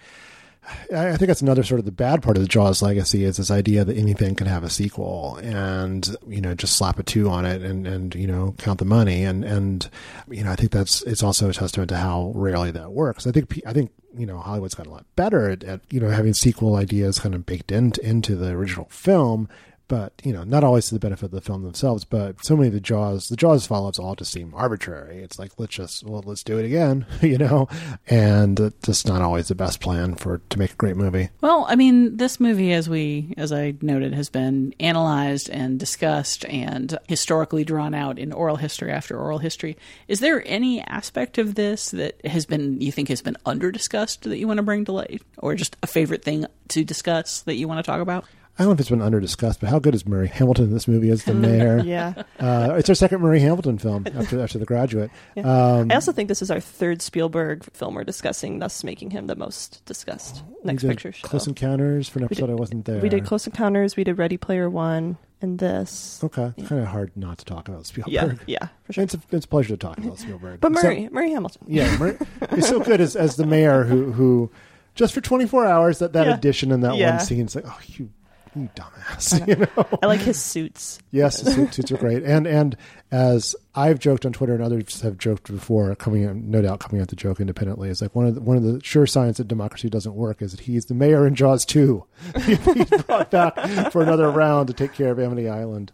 Speaker 6: I I think that's another sort of the bad part of the Jaws legacy is this idea that anything can have a sequel, and you know, just slap a two on it and and you know count the money, and and you know, I think that's it's also a testament to how rarely that works. I think I think you know Hollywood's gotten a lot better at, at you know having sequel ideas kind of baked into into the original film. But you know, not always to the benefit of the film themselves. But so many of the Jaws, the Jaws follow-ups all just seem arbitrary. It's like let's just well, let's do it again, *laughs* you know, and just not always the best plan for to make a great movie.
Speaker 4: Well, I mean, this movie, as we, as I noted, has been analyzed and discussed and historically drawn out in oral history after oral history. Is there any aspect of this that has been, you think, has been under discussed that you want to bring to light, or just a favorite thing to discuss that you want to talk about?
Speaker 6: I don't know if it's been under discussed, but how good is Murray Hamilton in this movie as the mayor? *laughs*
Speaker 9: Yeah.
Speaker 6: uh, it's our second Murray Hamilton film after after The Graduate. *laughs*
Speaker 9: Yeah.
Speaker 6: Um,
Speaker 9: I also think this is our third Spielberg film we're discussing, thus making him the most discussed. Next picture show.
Speaker 6: Close Encounters for an episode
Speaker 9: did-
Speaker 6: I wasn't there.
Speaker 9: We did Close Encounters. We did Ready Player One, and this.
Speaker 6: Okay, kind of hard not to talk about Spielberg.
Speaker 9: Yeah, yeah, for sure.
Speaker 6: It's a, it's a pleasure to talk about Spielberg.
Speaker 9: But
Speaker 6: So-
Speaker 9: Murray, Murray Hamilton.
Speaker 6: yeah, Murray, he's so good as as the mayor who who just for 24 hours that that
Speaker 9: Yeah.
Speaker 6: addition in that
Speaker 9: Yeah.
Speaker 6: one scene it's like oh you you dumbass *laughs* you know
Speaker 9: I like his suits.
Speaker 6: yes the suit, suits are great and and as I've joked on Twitter and others have joked before coming in, no doubt coming out the joke independently is like one of the, one of the sure signs that democracy doesn't work is that he's the mayor in Jaws 2 *laughs* he's brought back for another round to take care of Amity Island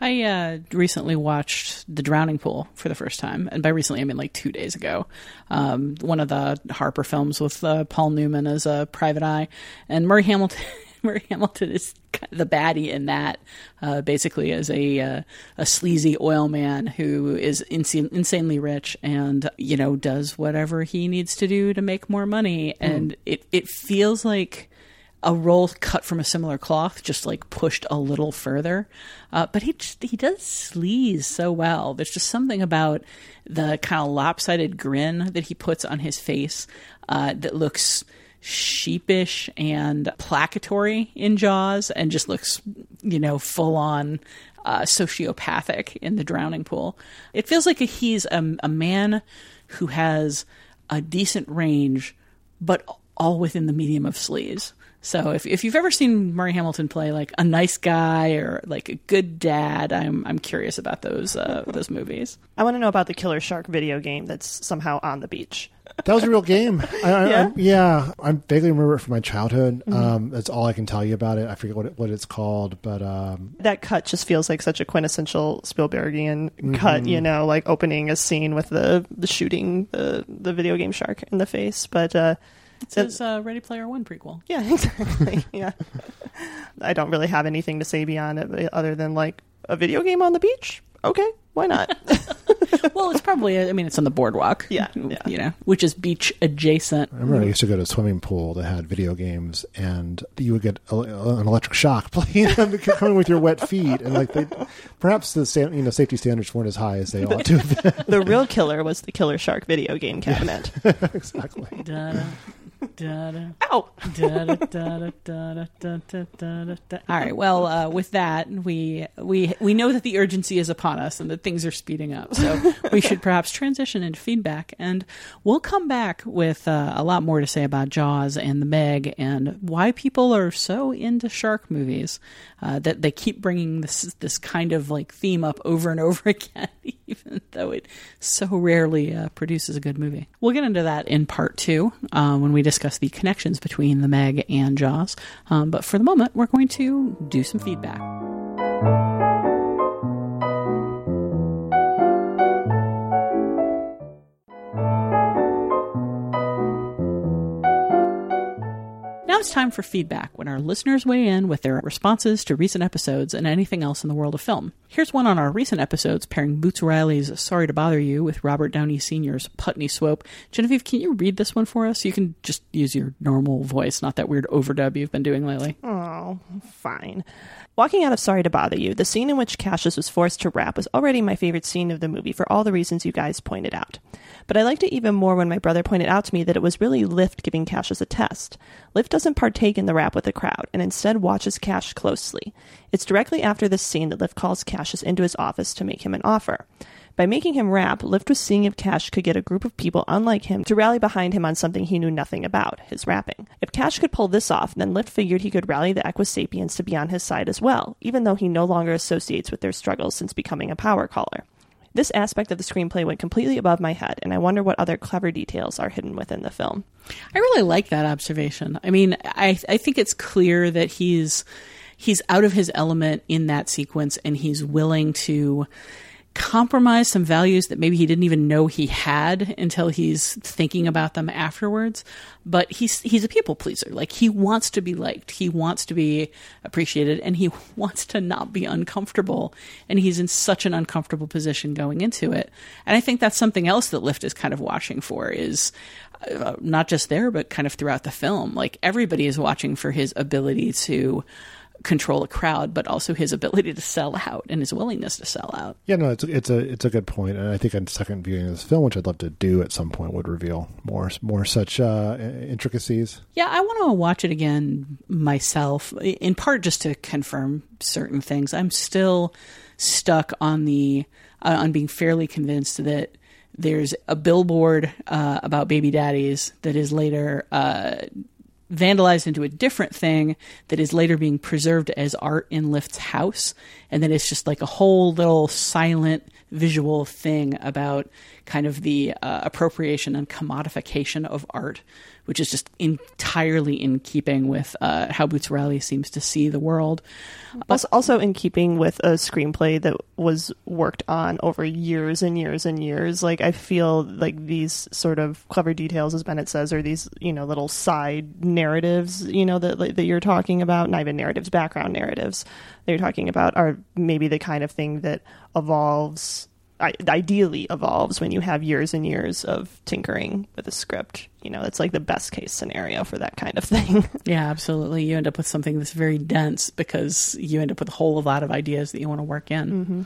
Speaker 4: I uh, recently watched The Drowning Pool for the first time, and by recently I mean like two days ago. Um, one of the Harper films with uh, Paul Newman as a private eye, and Murray Hamilton. Murray *laughs* Hamilton is kind of the baddie in that, uh, basically as a uh, a sleazy oil man who is insa- insanely rich and you know does whatever he needs to do to make more money, and it it feels like a role cut from a similar cloth, just like pushed a little further. Uh, but he just, he does sleaze so well. There's just something about the kind of lopsided grin that he puts on his face uh, that looks sheepish and placatory in Jaws, and just looks you know full on. Uh, sociopathic in the drowning pool. It feels like he's a, a man who has a decent range, but all within the medium of sleaze. So if if you've ever seen Murray Hamilton play like a nice guy or like a good dad, I'm I'm curious about those uh, *laughs* those movies.
Speaker 9: I want to know about the Killer Shark video game that's somehow on the beach.
Speaker 6: That was a real game. *laughs* I, I,
Speaker 9: Yeah?
Speaker 6: I, yeah, I vaguely remember it from my childhood.
Speaker 9: Mhm.
Speaker 6: Um, that's all I can tell you about it. I forget what it, what it's called, but um,
Speaker 9: That cut just feels like such a quintessential Spielbergian
Speaker 6: Mhm.
Speaker 9: cut, you know, like opening a scene with the the shooting the the video game shark in the face. But uh,
Speaker 4: It's his uh, Ready Player One prequel.
Speaker 9: Yeah, *laughs* exactly. yeah. I don't really have anything to say beyond it other than like a video game on the beach. Okay, why not? *laughs* *laughs*
Speaker 4: well, it's probably I mean it's on the boardwalk.
Speaker 9: Yeah,
Speaker 4: you know, which is beach adjacent.
Speaker 6: I remember I used to go to a swimming pool that had video games, and you would get a, an electric shock playing them coming with your wet feet, and like they, perhaps the you know safety standards weren't as high as they ought to. have been.
Speaker 9: the real killer was the Killer Shark video game cabinet.
Speaker 6: exactly.
Speaker 4: Da-da, da-da. *laughs*
Speaker 9: Ow!
Speaker 4: All right. Well, uh, with that, we we we know that the urgency is upon us and that things are speeding up. So *laughs* we should perhaps transition into feedback, and we'll come back with uh, a lot more to say about Jaws and the Meg and why people are so into shark movies uh, that they keep bringing this this kind of like theme up over and over *laughs* again, even though it so rarely uh, produces a good movie. We'll get into that in part two uh, when we discuss the connections between the Meg and Jaws. Um, but for the moment, we're going to do some feedback. Now it's time for feedback when our listeners weigh in with their responses to recent episodes and anything else in the world of film. Here's one on our recent episodes pairing Boots Riley's Sorry to Bother You with Robert Downey Sr.'s Putney Swope. Genevieve, can you read this one for us? You can just use your normal voice, not that weird overdub you've been doing lately.
Speaker 9: Oh, fine. Walking out of Sorry to Bother You, the scene in which Cassius was forced to rap was already my favorite scene of the movie for all the reasons you guys pointed out. But I liked it even more when my brother pointed out to me that it was really Lift giving Cassius a test. Lift doesn't partake in the rap with the crowd and instead watches Cash closely. It's directly after this scene that Lift calls Cassius into his office to make him an offer. By making him rap, Lift was seeing if Cash could get a group of people unlike him to rally behind him on something he knew nothing about, his rapping. If Cash could pull this off, then Lift figured he could rally the Equisapiens to be on his side as well, even though he no longer associates with their struggles since becoming a power caller. This aspect of the screenplay went completely above my head, and I wonder what other clever details are hidden within the film.
Speaker 4: I really like that observation. I mean, I I think it's clear that he's he's out of his element in that sequence and he's willing to compromise some values that maybe he didn't even know he had until he's thinking about them afterwards. But he's he's a people pleaser. Like he wants to be liked. He wants to be appreciated and he *laughs* wants to not be uncomfortable. And he's in such an uncomfortable position going into it. And i think that's something else that Lift is kind of watching for is uh, not just there but kind of throughout the film. Like everybody is watching for his ability to control a crowd, but also his ability to sell out and his willingness to sell out.
Speaker 6: Yeah, no, it's a, it's a it's a good point, and I think a second viewing of this film, which I'd love to do at some point, would reveal more more such uh, intricacies.
Speaker 4: Yeah, I want to watch it again myself, in part just to confirm certain things. I'm still stuck on the uh, on being fairly convinced that there's a billboard uh, about baby daddies that is later uh, vandalized into a different thing that is later being preserved as art in Lift's house. And then it's just like a whole little silent visual thing about kind of the uh, appropriation and commodification of art, which is just entirely in keeping with uh, how Boots Riley seems to see the world.
Speaker 9: Also, also in keeping with a screenplay that was worked on over years and years and years. Like I feel like these sort of clever details, as Bennett says, are these you know little side narratives, you know that that you're talking about, not even narratives, background narratives that you're talking about, are maybe the kind of thing that evolves ideally evolves when you have years and years of tinkering with a script. You know, it's like the best case scenario for that kind of thing. *laughs*
Speaker 4: yeah, absolutely. You end up with something that's very dense because you end up with a whole lot of ideas that you want to work in.
Speaker 9: Mm-hmm.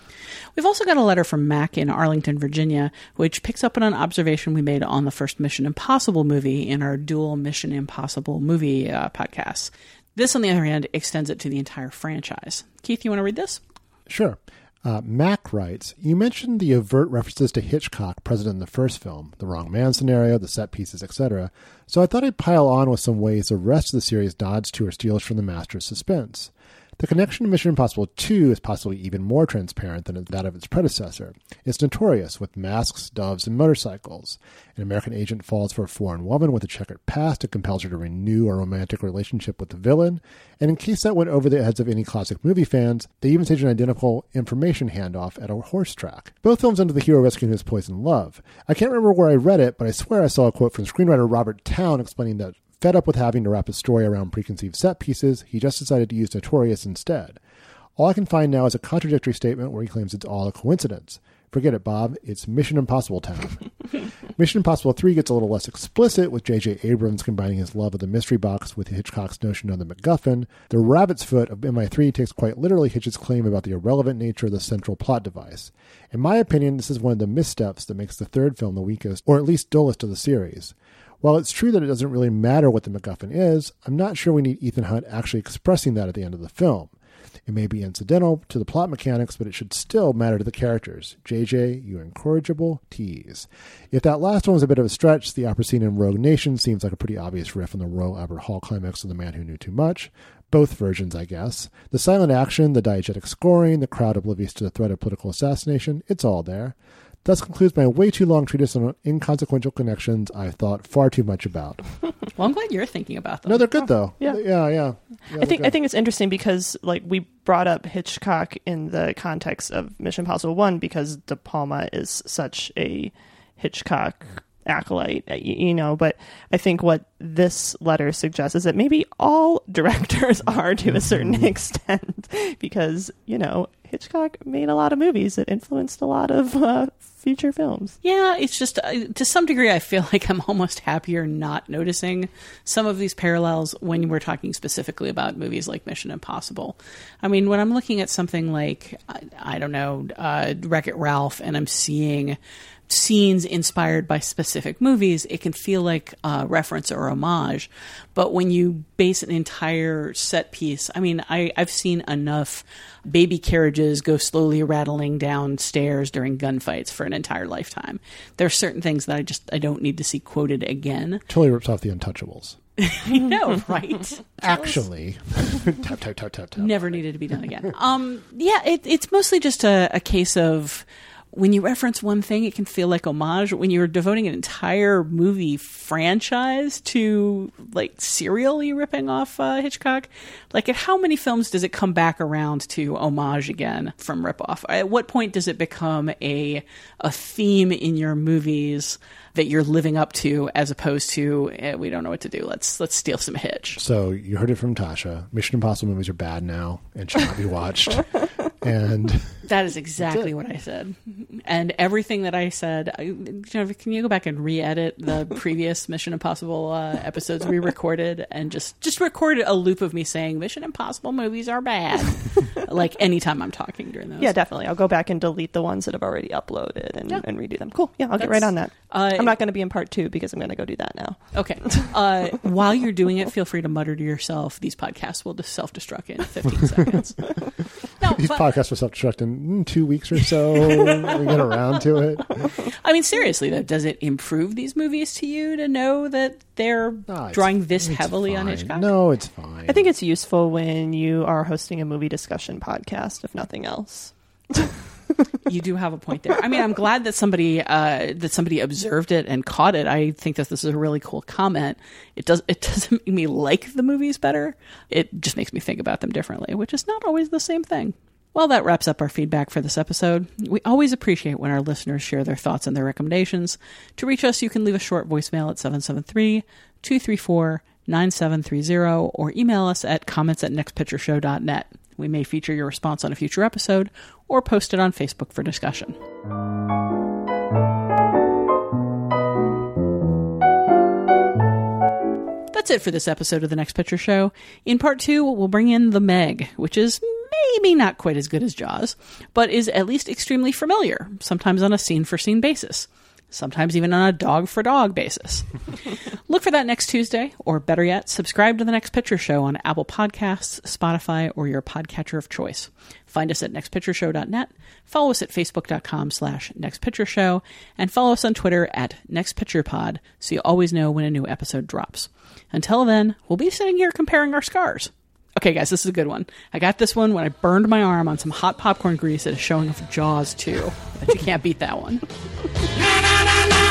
Speaker 4: We've also got a letter from Mac in Arlington, Virginia, which picks up on an observation we made on the first Mission Impossible movie in our dual Mission Impossible movie uh, podcasts. This, on the other hand, extends it to the entire franchise. Keith, you want to read this?
Speaker 6: Sure. Uh, Mac writes, You mentioned the overt references to Hitchcock present in the first film, the wrong man scenario, the set pieces, etc. So I thought I'd pile on with some ways the rest of the series nods to or steals from the master's suspense. The connection to Mission Impossible 2 is possibly even more transparent than that of its predecessor. It's notorious, with masks, doves, and motorcycles. An American agent falls for a foreign woman with a checkered past and compels her to renew a romantic relationship with the villain. And in case that went over the heads of any classic movie fans, they even stage an identical information handoff at a horse track. Both films end with the hero rescuing his poisoned love. I can't remember where I read it, but I swear I saw a quote from screenwriter Robert Towne explaining that Fed up with having to wrap his story around preconceived set pieces, he just decided to use Notorious instead. All I can find now is a contradictory statement where he claims it's all a coincidence. Forget it, Bob. It's Mission Impossible time. *laughs* Mission Impossible 3 gets a little less explicit, with J.J. Abrams combining his love of the mystery box with Hitchcock's notion of the MacGuffin. The rabbit's foot of MI3 takes quite literally Hitch's claim about the irrelevant nature of the central plot device. In my opinion, this is one of the missteps that makes the third film the weakest, or at least dullest of the series. While it's true that it doesn't really matter what the MacGuffin is, I'm not sure we need Ethan Hunt actually expressing that at the end of the film. It may be incidental to the plot mechanics, but it should still matter to the characters. JJ, you incorrigible tease. If that last one was a bit of a stretch, the opera scene in Rogue Nation seems like a pretty obvious riff on the Royal Albert Hall climax of The Man Who Knew Too Much. Both versions, I guess. The silent action, the diegetic scoring, the crowd oblivious to the threat of political assassination, it's all there. Thus concludes my way too long treatise on inconsequential connections I've thought far too much about. *laughs*
Speaker 4: well, I'm glad you're thinking about them.
Speaker 6: No, they're good oh. though.
Speaker 9: Yeah,
Speaker 6: yeah, yeah. yeah
Speaker 9: I think I think it's interesting because like we brought up Hitchcock in the context of Mission Impossible One because De Palma is such a Hitchcock acolyte, you know. But I think what this letter suggests is that maybe all *laughs* directors are to a certain mm-hmm. extent *laughs* because you know Hitchcock made a lot of movies that influenced a lot of uh, future films.
Speaker 4: Yeah, it's just uh, to some degree, I feel *laughs* like I'm almost happier not noticing some of these parallels when we're talking specifically about movies like Mission Impossible. I mean, when I'm looking at something like, I, I don't know, uh, Wreck It Ralph, and I'm seeing scenes inspired by specific movies, it can feel like a reference or homage. But when you base an entire set piece, I mean, I, I've seen enough baby carriages go slowly rattling downstairs during gunfights for an entire lifetime. There are certain things that I just I don't need to see quoted again.
Speaker 6: Totally rips off the Untouchables. *laughs*
Speaker 4: I know, right?
Speaker 6: Actually, *laughs* tap tap tap tap tap.
Speaker 4: Never needed to be done again. Um, yeah, it, it's mostly just a, a case of when you reference one thing, it can feel like homage. When you're devoting an entire movie franchise to like serially ripping off uh, Hitchcock, like at how many films does it come back around to homage again from ripoff? At what point does it become a a theme in your movies? that you're living up to as opposed to eh, we don't know what to do let's let's steal some hitch
Speaker 6: so you heard it from tasha mission impossible movies are bad now and should not be watched *laughs* and *laughs*
Speaker 4: that is exactly what I said. And everything that I said, can you go back and re-edit the *laughs* previous Mission Impossible uh, episodes we recorded and just just record a loop of me saying Mission Impossible movies are bad, *laughs* like anytime I'm talking during those.
Speaker 9: Yeah, definitely. I'll go back and delete the ones that I've already uploaded and, yeah. and redo them. Cool. Yeah, I'll That's, get right on that. Uh, I'm not going to be in part two because I'm going to go do that now.
Speaker 4: Okay. Uh, while you're doing it, feel free to mutter to yourself. These podcasts will self destruct in 15 seconds.
Speaker 6: No, These but, podcasts will self destruct in mm, two weeks or so. we get around to it. *laughs*
Speaker 4: I mean, seriously though, does it improve these movies to you to know that they're no, drawing this heavily
Speaker 6: fine.
Speaker 4: on Hitchcock?
Speaker 6: No, it's fine.
Speaker 9: I think it's useful when you are hosting a movie discussion podcast, if nothing else. *laughs*
Speaker 4: you do have a point there. I mean, I'm glad that somebody uh, that somebody observed it and caught it. I think that this is a really cool comment. It does it doesn't make me like the movies better. It just makes me think about them differently, which is not always the same thing. Well, that wraps up our feedback for this episode. We always appreciate when our listeners share their thoughts and their recommendations. To reach us, you can leave a short voicemail at 773 234 9730 or email us at comments at nextpictureshow.net. We may feature your response on a future episode or post it on Facebook for discussion. That's it for this episode of The Next Picture Show. In part two, we'll bring in The Meg, which is maybe not quite as good as Jaws, but is at least extremely familiar, sometimes on a scene for scene basis. sometimes even on a dog for dog basis. *laughs* Look for that next Tuesday, or better yet, subscribe to the Next Picture Show on Apple Podcasts, Spotify, or your podcatcher of choice. Find us at nextpictureshow.net, follow us at facebook.com slash nextpictureshow, and follow us on Twitter at nextpicturepod so you always know when a new episode drops. Until then, we'll be sitting here comparing our scars. Okay, guys, this is a good one. I got this one when I burned my arm on some hot popcorn grease at a showing of Jaws 2. But you can't beat that one.
Speaker 10: na, na, na,